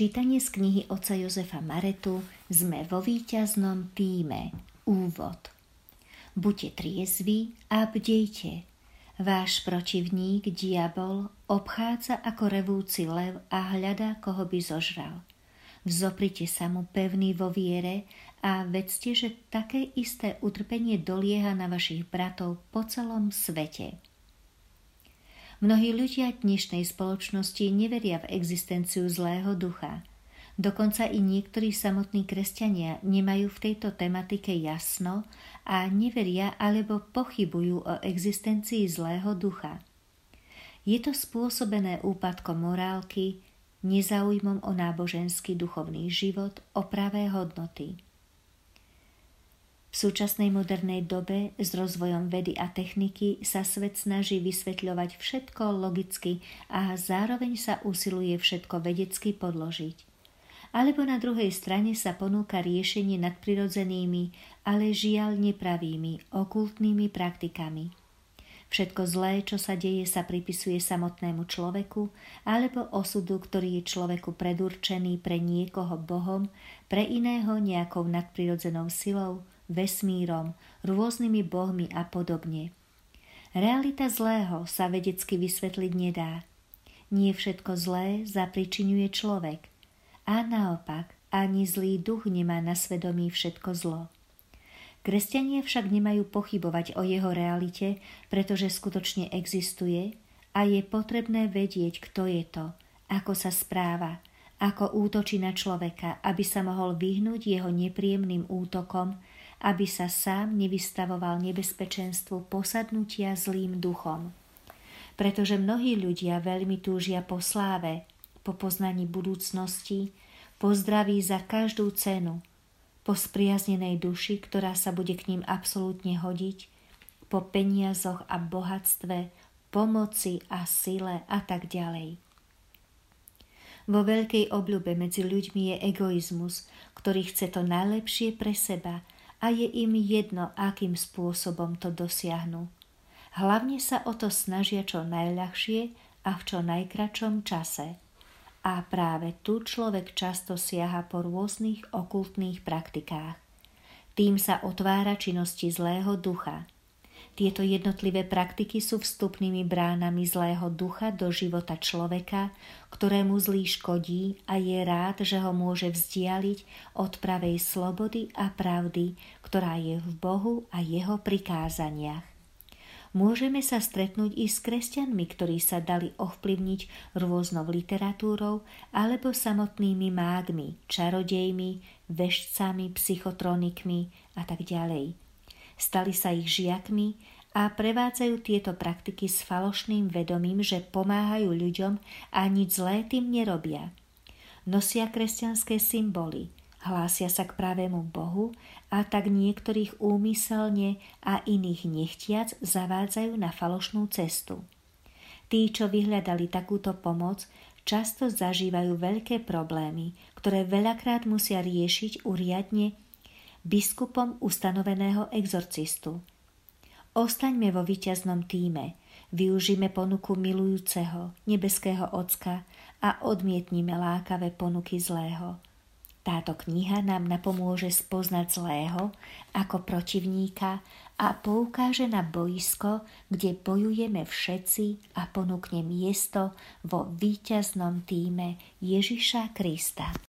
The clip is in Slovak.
Čítanie z knihy oca Jozefa Maretu sme vo víťaznom týme. Úvod. Buďte triezví a bdejte. Váš protivník, diabol, obchádza ako revúci lev a hľadá, koho by zožral. Vzoprite sa mu pevný vo viere a vedzte, že také isté utrpenie dolieha na vašich bratov po celom svete. Mnohí ľudia dnešnej spoločnosti neveria v existenciu zlého ducha. Dokonca i niektorí samotní kresťania nemajú v tejto tematike jasno a neveria alebo pochybujú o existencii zlého ducha. Je to spôsobené úpadkom morálky, nezaujímom o náboženský duchovný život, o pravé hodnoty. V súčasnej modernej dobe s rozvojom vedy a techniky sa svet snaží vysvetľovať všetko logicky a zároveň sa usiluje všetko vedecky podložiť. Alebo na druhej strane sa ponúka riešenie nadprirodzenými, ale žiaľ nepravými, okultnými praktikami. Všetko zlé, čo sa deje, sa pripisuje samotnému človeku alebo osudu, ktorý je človeku predurčený pre niekoho Bohom, pre iného nejakou nadprirodzenou silou, vesmírom, rôznymi bohmi a podobne. Realita zlého sa vedecky vysvetliť nedá. Nie všetko zlé zapričinuje človek. A naopak, ani zlý duch nemá na svedomí všetko zlo. Kresťania však nemajú pochybovať o jeho realite, pretože skutočne existuje a je potrebné vedieť, kto je to, ako sa správa, ako útočí na človeka, aby sa mohol vyhnúť jeho nepríjemným útokom aby sa sám nevystavoval nebezpečenstvu posadnutia zlým duchom. Pretože mnohí ľudia veľmi túžia po sláve, po poznaní budúcnosti, po zdraví za každú cenu, po spriaznenej duši, ktorá sa bude k ním absolútne hodiť, po peniazoch a bohatstve, pomoci a sile a tak ďalej. Vo veľkej obľube medzi ľuďmi je egoizmus, ktorý chce to najlepšie pre seba a je im jedno, akým spôsobom to dosiahnu. Hlavne sa o to snažia čo najľahšie a v čo najkračom čase. A práve tu človek často siaha po rôznych okultných praktikách. Tým sa otvára činnosti zlého ducha – tieto jednotlivé praktiky sú vstupnými bránami zlého ducha do života človeka, ktorému zlý škodí a je rád, že ho môže vzdialiť od pravej slobody a pravdy, ktorá je v Bohu a jeho prikázaniach. Môžeme sa stretnúť i s kresťanmi, ktorí sa dali ovplyvniť rôznou literatúrou alebo samotnými mágmi, čarodejmi, vešcami, psychotronikmi a tak ďalej stali sa ich žiakmi a prevádzajú tieto praktiky s falošným vedomím, že pomáhajú ľuďom a nič zlé tým nerobia. Nosia kresťanské symboly, hlásia sa k pravému Bohu a tak niektorých úmyselne a iných nechtiac zavádzajú na falošnú cestu. Tí, čo vyhľadali takúto pomoc, často zažívajú veľké problémy, ktoré veľakrát musia riešiť uriadne biskupom ustanoveného exorcistu. Ostaňme vo víťaznom týme, využíme ponuku milujúceho, nebeského ocka a odmietnime lákavé ponuky zlého. Táto kniha nám napomôže spoznať zlého ako protivníka a poukáže na boisko, kde bojujeme všetci a ponúkne miesto vo víťaznom týme Ježiša Krista.